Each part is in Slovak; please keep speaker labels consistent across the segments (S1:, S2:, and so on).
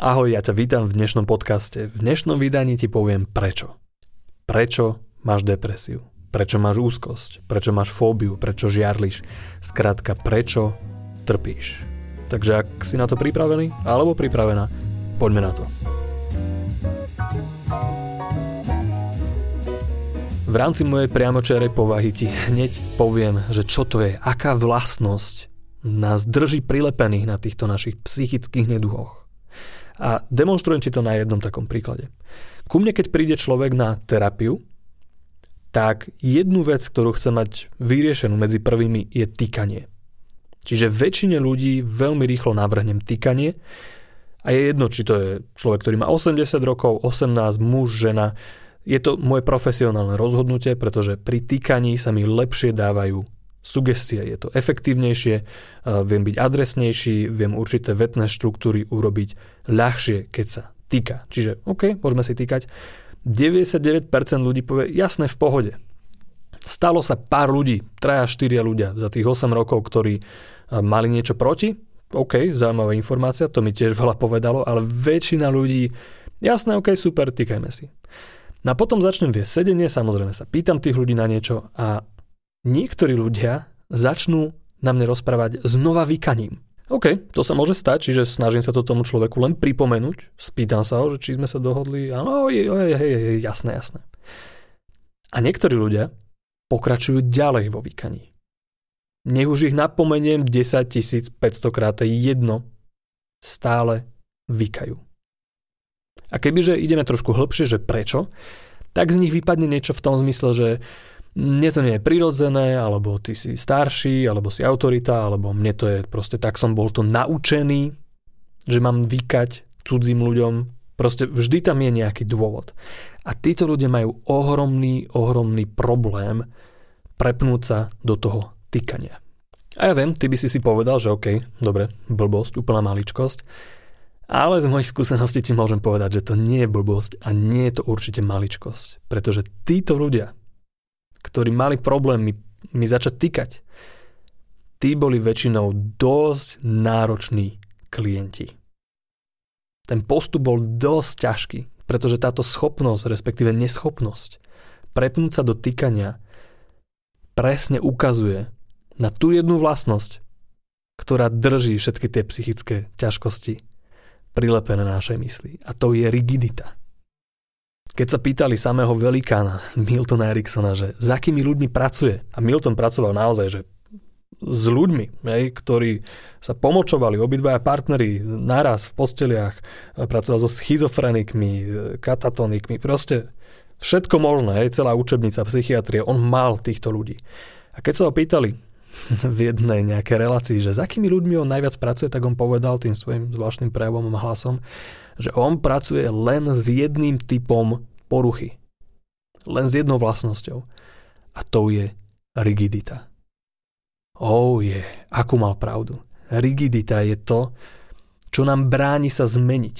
S1: Ahoj, ja ťa vítam v dnešnom podcaste. V dnešnom vydaní ti poviem prečo. Prečo máš depresiu? Prečo máš úzkosť? Prečo máš fóbiu? Prečo žiarliš? Skrátka, prečo trpíš? Takže ak si na to pripravený alebo pripravená, poďme na to. V rámci mojej priamočerej povahy ti hneď poviem, že čo to je, aká vlastnosť nás drží prilepených na týchto našich psychických neduhoch. A demonstrujem ti to na jednom takom príklade. Ku mne, keď príde človek na terapiu, tak jednu vec, ktorú chce mať vyriešenú medzi prvými, je týkanie. Čiže väčšine ľudí veľmi rýchlo navrhnem týkanie a je jedno, či to je človek, ktorý má 80 rokov, 18, muž, žena. Je to moje profesionálne rozhodnutie, pretože pri týkaní sa mi lepšie dávajú sugestie, je to efektívnejšie, viem byť adresnejší, viem určité vetné štruktúry urobiť ľahšie, keď sa týka. Čiže OK, môžeme si týkať. 99% ľudí povie, jasné, v pohode. Stalo sa pár ľudí, 3 4 ľudia za tých 8 rokov, ktorí mali niečo proti. OK, zaujímavá informácia, to mi tiež veľa povedalo, ale väčšina ľudí, jasné, OK, super, týkajme si. No a potom začnem viesť sedenie, samozrejme sa pýtam tých ľudí na niečo a niektorí ľudia začnú na mne rozprávať znova vykaním. OK, to sa môže stať, čiže snažím sa to tomu človeku len pripomenúť, spýtam sa ho, že či sme sa dohodli, áno, je, je, je, jasné, jasné. A niektorí ľudia pokračujú ďalej vo vykaní. Nech už ich napomeniem 10 500 krát, je jedno, stále vykajú. A kebyže ideme trošku hlbšie, že prečo, tak z nich vypadne niečo v tom zmysle, že mne to nie je prirodzené, alebo ty si starší, alebo si autorita, alebo mne to je proste tak som bol to naučený, že mám vykať cudzím ľuďom. Proste vždy tam je nejaký dôvod. A títo ľudia majú ohromný, ohromný problém prepnúť sa do toho týkania. A ja viem, ty by si si povedal, že OK, dobre, blbosť, úplná maličkosť, ale z mojich skúseností ti môžem povedať, že to nie je blbosť a nie je to určite maličkosť. Pretože títo ľudia ktorí mali problém mi, mi začať týkať, tí boli väčšinou dosť nároční klienti. Ten postup bol dosť ťažký, pretože táto schopnosť, respektíve neschopnosť prepnúť sa do týkania presne ukazuje na tú jednu vlastnosť, ktorá drží všetky tie psychické ťažkosti prilepené na našej mysli. A to je rigidita. Keď sa pýtali samého velikána Miltona Eriksona, že s akými ľuďmi pracuje, a Milton pracoval naozaj, že s ľuďmi, hej, ktorí sa pomočovali, obidvaja partneri naraz v posteliach, pracoval so schizofrenikmi, katatonikmi, proste všetko možné, hej, celá učebnica psychiatrie, on mal týchto ľudí. A keď sa ho pýtali v jednej nejakej relácii, že s akými ľuďmi on najviac pracuje, tak on povedal tým svojim zvláštnym prejavom a hlasom, že on pracuje len s jedným typom poruchy. Len s jednou vlastnosťou. A to je rigidita. Oh je, akú mal pravdu. Rigidita je to, čo nám bráni sa zmeniť.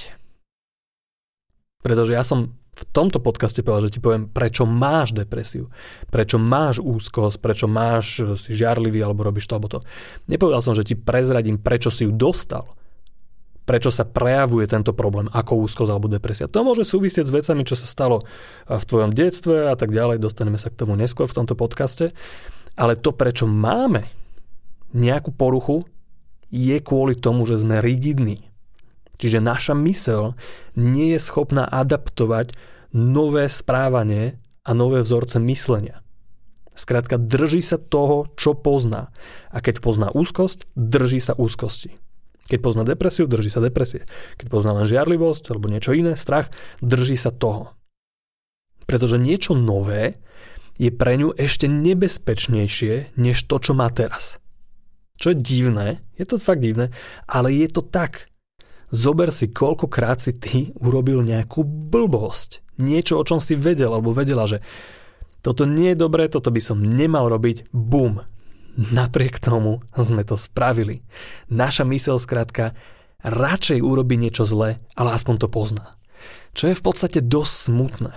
S1: Pretože ja som v tomto podcaste povedal, že ti poviem, prečo máš depresiu, prečo máš úzkosť, prečo máš, si žiarlivý alebo robíš to alebo to. Nepovedal som, že ti prezradím, prečo si ju dostal prečo sa prejavuje tento problém ako úzkosť alebo depresia. To môže súvisieť s vecami, čo sa stalo v tvojom detstve a tak ďalej, dostaneme sa k tomu neskôr v tomto podcaste. Ale to, prečo máme nejakú poruchu, je kvôli tomu, že sme rigidní. Čiže naša mysel nie je schopná adaptovať nové správanie a nové vzorce myslenia. Skrátka, drží sa toho, čo pozná. A keď pozná úzkosť, drží sa úzkosti. Keď pozná depresiu, drží sa depresie. Keď pozná len žiarlivosť alebo niečo iné, strach, drží sa toho. Pretože niečo nové je pre ňu ešte nebezpečnejšie než to, čo má teraz. Čo je divné, je to fakt divné, ale je to tak. Zober si, koľkokrát si ty urobil nejakú blbosť. Niečo, o čom si vedel alebo vedela, že toto nie je dobré, toto by som nemal robiť, bum, Napriek tomu sme to spravili. Naša mysel skrátka radšej urobí niečo zlé, ale aspoň to pozná. Čo je v podstate dosť smutné.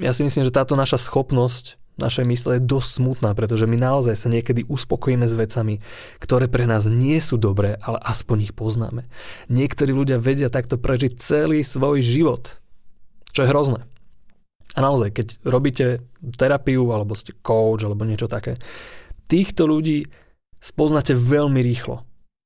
S1: Ja si myslím, že táto naša schopnosť našej mysle je dosť smutná, pretože my naozaj sa niekedy uspokojíme s vecami, ktoré pre nás nie sú dobré, ale aspoň ich poznáme. Niektorí ľudia vedia takto prežiť celý svoj život, čo je hrozné. A naozaj, keď robíte terapiu, alebo ste coach, alebo niečo také, týchto ľudí spoznáte veľmi rýchlo.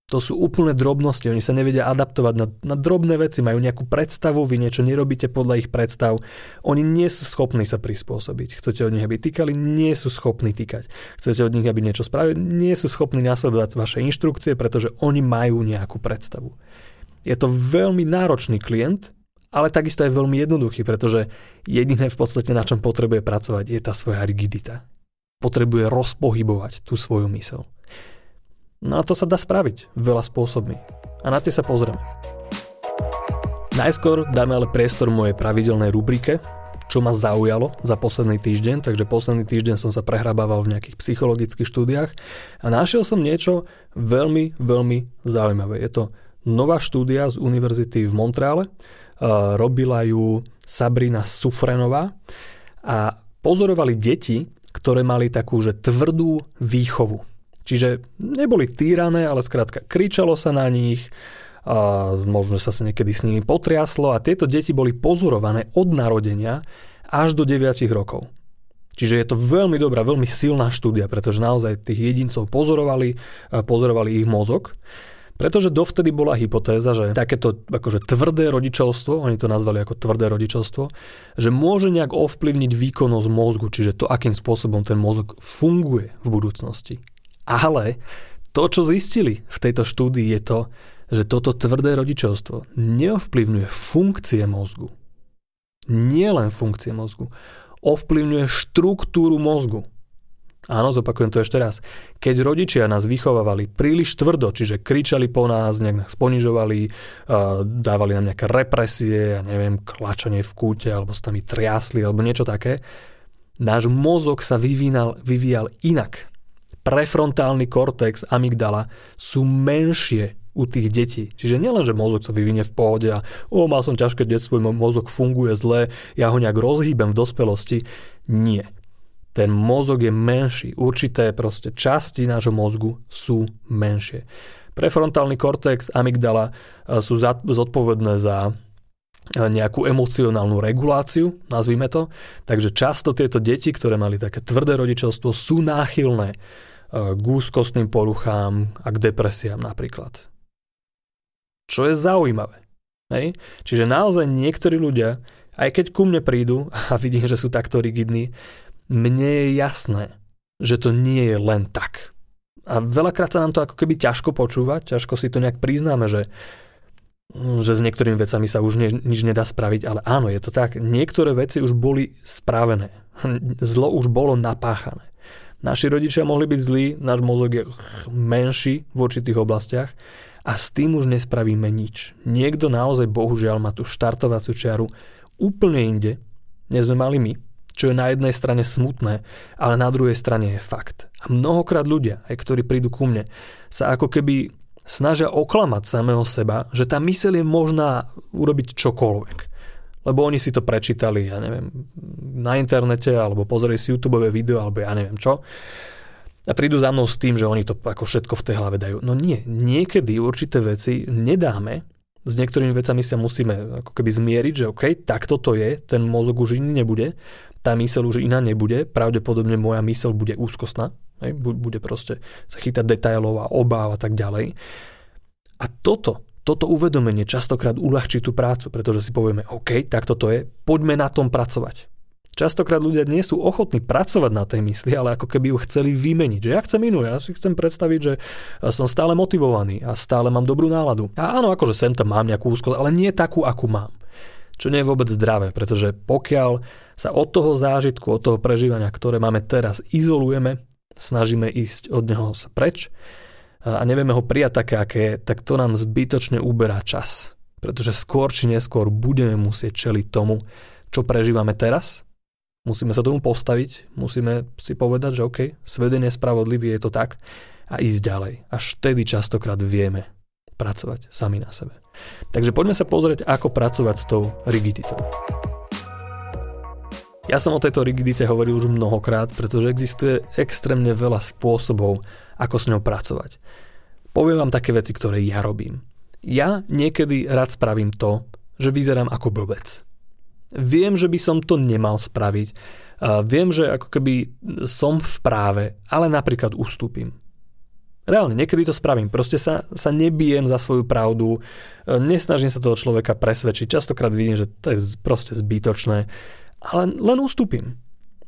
S1: To sú úplné drobnosti, oni sa nevedia adaptovať na, na drobné veci, majú nejakú predstavu, vy niečo nerobíte podľa ich predstav, oni nie sú schopní sa prispôsobiť. Chcete od nich, aby týkali, nie sú schopní týkať. Chcete od nich, aby niečo spravili, nie sú schopní nasledovať vaše inštrukcie, pretože oni majú nejakú predstavu. Je to veľmi náročný klient, ale takisto je veľmi jednoduchý, pretože jediné v podstate, na čom potrebuje pracovať, je tá svoja rigidita. Potrebuje rozpohybovať tú svoju mysel. No a to sa dá spraviť veľa spôsobmi. A na tie sa pozrieme. Najskôr dáme ale priestor mojej pravidelnej rubrike, čo ma zaujalo za posledný týždeň, takže posledný týždeň som sa prehrabával v nejakých psychologických štúdiách a našiel som niečo veľmi, veľmi zaujímavé. Je to nová štúdia z univerzity v Montreale, robila ju Sabrina Sufrenová a pozorovali deti, ktoré mali takú že tvrdú výchovu. Čiže neboli týrané, ale skrátka kričalo sa na nich, a možno sa sa niekedy s nimi potriaslo a tieto deti boli pozorované od narodenia až do 9 rokov. Čiže je to veľmi dobrá, veľmi silná štúdia, pretože naozaj tých jedincov pozorovali, pozorovali ich mozog. Pretože dovtedy bola hypotéza, že takéto akože tvrdé rodičovstvo, oni to nazvali ako tvrdé rodičovstvo, že môže nejak ovplyvniť výkonnosť mozgu, čiže to, akým spôsobom ten mozog funguje v budúcnosti. Ale to, čo zistili v tejto štúdii je to, že toto tvrdé rodičovstvo neovplyvňuje funkcie mozgu. Nie len funkcie mozgu. Ovplyvňuje štruktúru mozgu. Áno, zopakujem to ešte raz. Keď rodičia nás vychovávali príliš tvrdo, čiže kričali po nás, nejak nás ponižovali, dávali nám nejaké represie, ja neviem, klačanie v kúte, alebo sa tam triasli, alebo niečo také, náš mozog sa vyvíjal, vyvíjal inak prefrontálny kortex, amygdala sú menšie u tých detí. Čiže nielen, že mozog sa vyvinie v pohode a o, mal som ťažké detstvo, môj mozog funguje zle, ja ho nejak rozhýbem v dospelosti. Nie. Ten mozog je menší. Určité proste časti nášho mozgu sú menšie. Prefrontálny kortex, amygdala e, sú zodpovedné za e, nejakú emocionálnu reguláciu, nazvime to. Takže často tieto deti, ktoré mali také tvrdé rodičovstvo, sú náchylné k úzkostným poruchám a k depresiám napríklad. Čo je zaujímavé. Hej? Čiže naozaj niektorí ľudia, aj keď ku mne prídu a vidím, že sú takto rigidní, mne je jasné, že to nie je len tak. A veľakrát sa nám to ako keby ťažko počúvať, ťažko si to nejak priznáme, že, že s niektorými vecami sa už ne, nič nedá spraviť, ale áno, je to tak. Niektoré veci už boli spravené. Zlo už bolo napáchané. Naši rodičia mohli byť zlí, náš mozog je menší v určitých oblastiach a s tým už nespravíme nič. Niekto naozaj bohužiaľ má tú štartovaciu čiaru úplne inde, než sme mali my, čo je na jednej strane smutné, ale na druhej strane je fakt. A mnohokrát ľudia, aj ktorí prídu ku mne, sa ako keby snažia oklamať samého seba, že tá myseľ je možná urobiť čokoľvek lebo oni si to prečítali, ja neviem, na internete, alebo pozreli si YouTube video, alebo ja neviem čo. A prídu za mnou s tým, že oni to ako všetko v tej hlave dajú. No nie, niekedy určité veci nedáme, s niektorými vecami sa musíme ako keby zmieriť, že OK, tak toto je, ten mozog už iný nebude, tá myseľ už iná nebude, pravdepodobne moja myseľ bude úzkostná, hej, bude proste sa chytať detailov a obáv a tak ďalej. A toto toto uvedomenie častokrát uľahčí tú prácu, pretože si povieme, OK, tak toto je, poďme na tom pracovať. Častokrát ľudia nie sú ochotní pracovať na tej mysli, ale ako keby ju chceli vymeniť. Že ja chcem inú, ja si chcem predstaviť, že som stále motivovaný a stále mám dobrú náladu. A áno, akože sem tam mám nejakú úzkosť, ale nie takú, akú mám. Čo nie je vôbec zdravé, pretože pokiaľ sa od toho zážitku, od toho prežívania, ktoré máme teraz, izolujeme, snažíme ísť od neho preč, a nevieme ho prijať také, aké je, tak to nám zbytočne uberá čas. Pretože skôr či neskôr budeme musieť čeliť tomu, čo prežívame teraz. Musíme sa tomu postaviť, musíme si povedať, že OK, svet je nespravodlivý, je to tak a ísť ďalej. Až vtedy častokrát vieme pracovať sami na sebe. Takže poďme sa pozrieť, ako pracovať s tou rigiditou. Ja som o tejto rigidite hovoril už mnohokrát, pretože existuje extrémne veľa spôsobov, ako s ňou pracovať. Poviem vám také veci, ktoré ja robím. Ja niekedy rád spravím to, že vyzerám ako blbec. Viem, že by som to nemal spraviť. Viem, že ako keby som v práve, ale napríklad ustúpim. Reálne, niekedy to spravím. Proste sa, sa nebijem za svoju pravdu, e, nesnažím sa toho človeka presvedčiť. Častokrát vidím, že to je proste zbytočné, ale len ustúpim.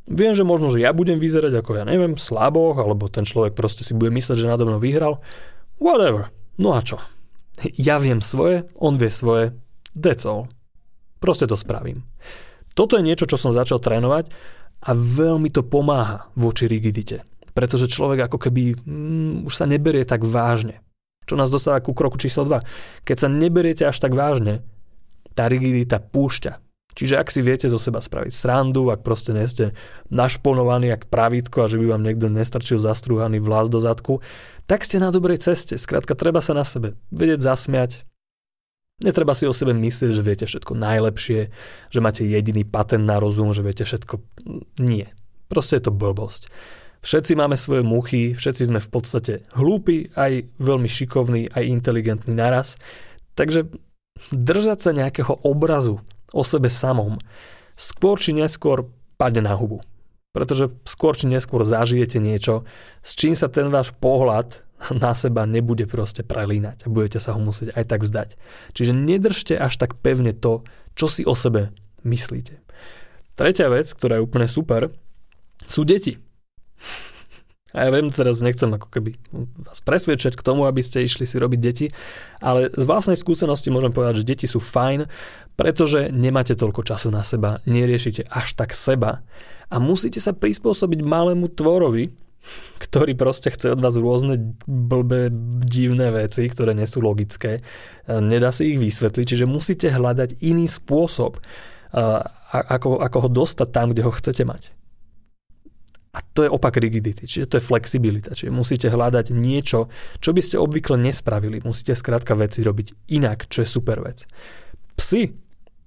S1: Viem, že možno, že ja budem vyzerať ako, ja neviem, slaboch, alebo ten človek proste si bude mysleť, že nado mnou vyhral. Whatever. No a čo? Ja viem svoje, on vie svoje, that's all. Proste to spravím. Toto je niečo, čo som začal trénovať a veľmi to pomáha voči rigidite pretože človek ako keby mm, už sa neberie tak vážne. Čo nás dostáva ku kroku číslo 2. Keď sa neberiete až tak vážne, tá rigidita púšťa. Čiže ak si viete zo seba spraviť srandu, ak proste nie ste našponovaní jak pravítko a že by vám niekto nestrčil zastrúhaný vlas do zadku, tak ste na dobrej ceste. Skrátka, treba sa na sebe vedieť zasmiať. Netreba si o sebe myslieť, že viete všetko najlepšie, že máte jediný patent na rozum, že viete všetko. Nie. Proste je to blbosť. Všetci máme svoje muchy, všetci sme v podstate hlúpi, aj veľmi šikovní, aj inteligentní naraz. Takže držať sa nejakého obrazu o sebe samom skôr či neskôr padne na hubu. Pretože skôr či neskôr zažijete niečo, s čím sa ten váš pohľad na seba nebude proste prelínať a budete sa ho musieť aj tak vzdať. Čiže nedržte až tak pevne to, čo si o sebe myslíte. Tretia vec, ktorá je úplne super, sú deti. A ja viem, teraz nechcem ako keby vás presvedčať k tomu, aby ste išli si robiť deti, ale z vlastnej skúsenosti môžem povedať, že deti sú fajn, pretože nemáte toľko času na seba, neriešite až tak seba a musíte sa prispôsobiť malému tvorovi, ktorý proste chce od vás rôzne blbé, divné veci, ktoré nie sú logické. Nedá si ich vysvetliť, čiže musíte hľadať iný spôsob, ako, ako ho dostať tam, kde ho chcete mať. To je opak rigidity, čiže to je flexibilita. Čiže musíte hľadať niečo, čo by ste obvykle nespravili. Musíte skrátka veci robiť inak, čo je super vec. Psy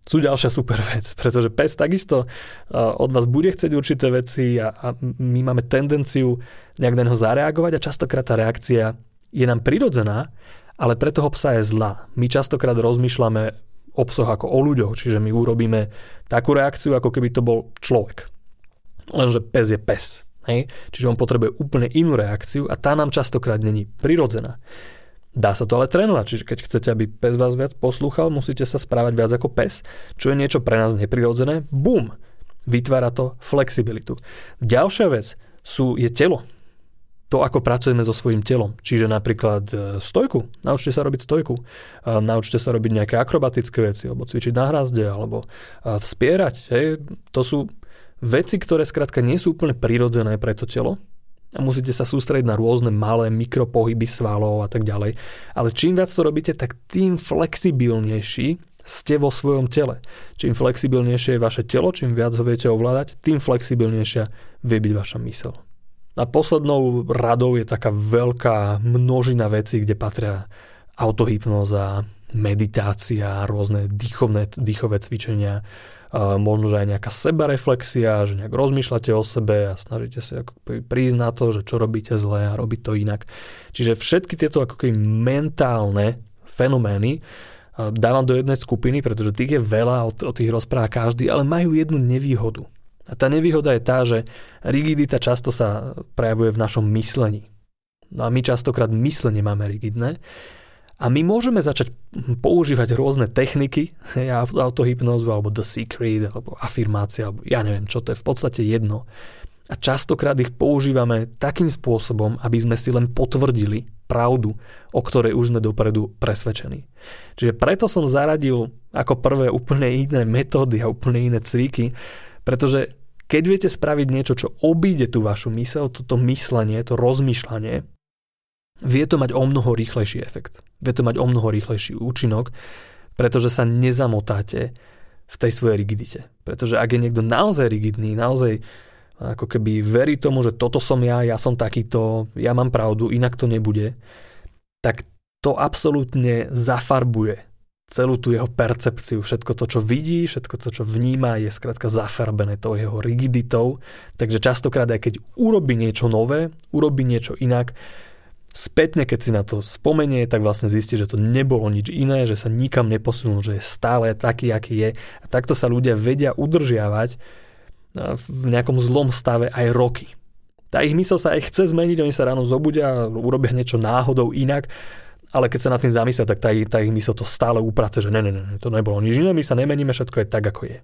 S1: sú ďalšia super vec, pretože pes takisto od vás bude chcieť určité veci a, a my máme tendenciu nejak na neho zareagovať a častokrát tá reakcia je nám prirodzená, ale pre toho psa je zlá. My častokrát rozmýšľame o psoch ako o ľuďoch, čiže my urobíme takú reakciu, ako keby to bol človek lenže pes je pes. Hej? Čiže on potrebuje úplne inú reakciu a tá nám častokrát není prirodzená. Dá sa to ale trénovať, čiže keď chcete, aby pes vás viac poslúchal, musíte sa správať viac ako pes, čo je niečo pre nás neprirodzené. Bum! Vytvára to flexibilitu. Ďalšia vec sú, je telo. To, ako pracujeme so svojím telom. Čiže napríklad e, stojku. Naučte sa robiť stojku. Naučte sa robiť nejaké akrobatické veci, alebo cvičiť na hrazde, alebo vspierať. Hej. To sú veci, ktoré skrátka nie sú úplne prirodzené pre to telo a musíte sa sústrediť na rôzne malé mikropohyby svalov a tak ďalej. Ale čím viac to robíte, tak tým flexibilnejší ste vo svojom tele. Čím flexibilnejšie je vaše telo, čím viac ho viete ovládať, tým flexibilnejšia vie byť vaša mysel. A poslednou radou je taká veľká množina vecí, kde patria autohypnoza, meditácia, rôzne dýchovné, dýchové cvičenia, možno, že aj nejaká sebareflexia, že nejak rozmýšľate o sebe a snažíte sa ako prísť na to, že čo robíte zle a robiť to inak. Čiže všetky tieto ako keby mentálne fenomény dávam do jednej skupiny, pretože tých je veľa, o, o tých rozpráva každý, ale majú jednu nevýhodu. A tá nevýhoda je tá, že rigidita často sa prejavuje v našom myslení. No a my častokrát myslenie máme rigidné a my môžeme začať používať rôzne techniky, autohypnózu, alebo The Secret, alebo afirmácia, alebo ja neviem, čo to je v podstate jedno. A častokrát ich používame takým spôsobom, aby sme si len potvrdili pravdu, o ktorej už sme dopredu presvedčení. Čiže preto som zaradil ako prvé úplne iné metódy a úplne iné cviky, pretože keď viete spraviť niečo, čo obíde tú vašu mysel, toto myslenie, to rozmýšľanie, vie to mať o mnoho rýchlejší efekt. Vie to mať o mnoho rýchlejší účinok, pretože sa nezamotáte v tej svojej rigidite. Pretože ak je niekto naozaj rigidný, naozaj ako keby verí tomu, že toto som ja, ja som takýto, ja mám pravdu, inak to nebude, tak to absolútne zafarbuje celú tú jeho percepciu, všetko to, čo vidí, všetko to, čo vníma, je skrátka zafarbené tou jeho rigiditou. Takže častokrát, aj keď urobí niečo nové, urobí niečo inak, spätne, keď si na to spomenie, tak vlastne zistí, že to nebolo nič iné, že sa nikam neposunul, že je stále taký, aký je. A takto sa ľudia vedia udržiavať v nejakom zlom stave aj roky. Tá ich mysl sa aj chce zmeniť, oni sa ráno zobudia urobia niečo náhodou inak ale keď sa nad tým zamyslia, tak tá, tá ich mysl to stále uprace, že ne, ne, ne, to nebolo nič iné, my sa nemeníme, všetko je tak, ako je.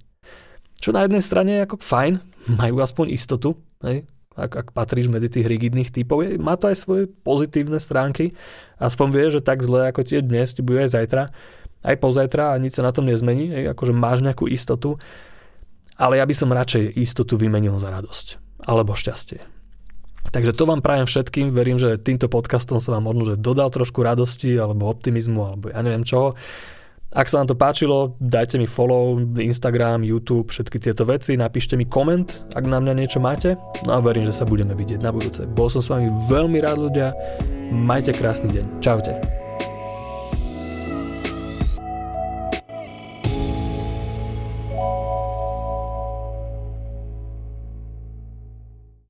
S1: Čo na jednej strane je ako fajn, majú aspoň istotu, hej? Ak, ak patríš medzi tých rigidných typov, je, má to aj svoje pozitívne stránky, aspoň vie, že tak zle ako tie dnes, ti bude aj zajtra, aj pozajtra a nič sa na tom nezmení, hej? akože máš nejakú istotu, ale ja by som radšej istotu vymenil za radosť alebo šťastie. Takže to vám prajem všetkým, verím, že týmto podcastom som vám možno že dodal trošku radosti alebo optimizmu alebo ja neviem čoho. Ak sa vám to páčilo, dajte mi follow, Instagram, YouTube, všetky tieto veci, napíšte mi koment, ak na mňa niečo máte. No a verím, že sa budeme vidieť na budúce. Bol som s vami veľmi rád ľudia, majte krásny deň. Čaute.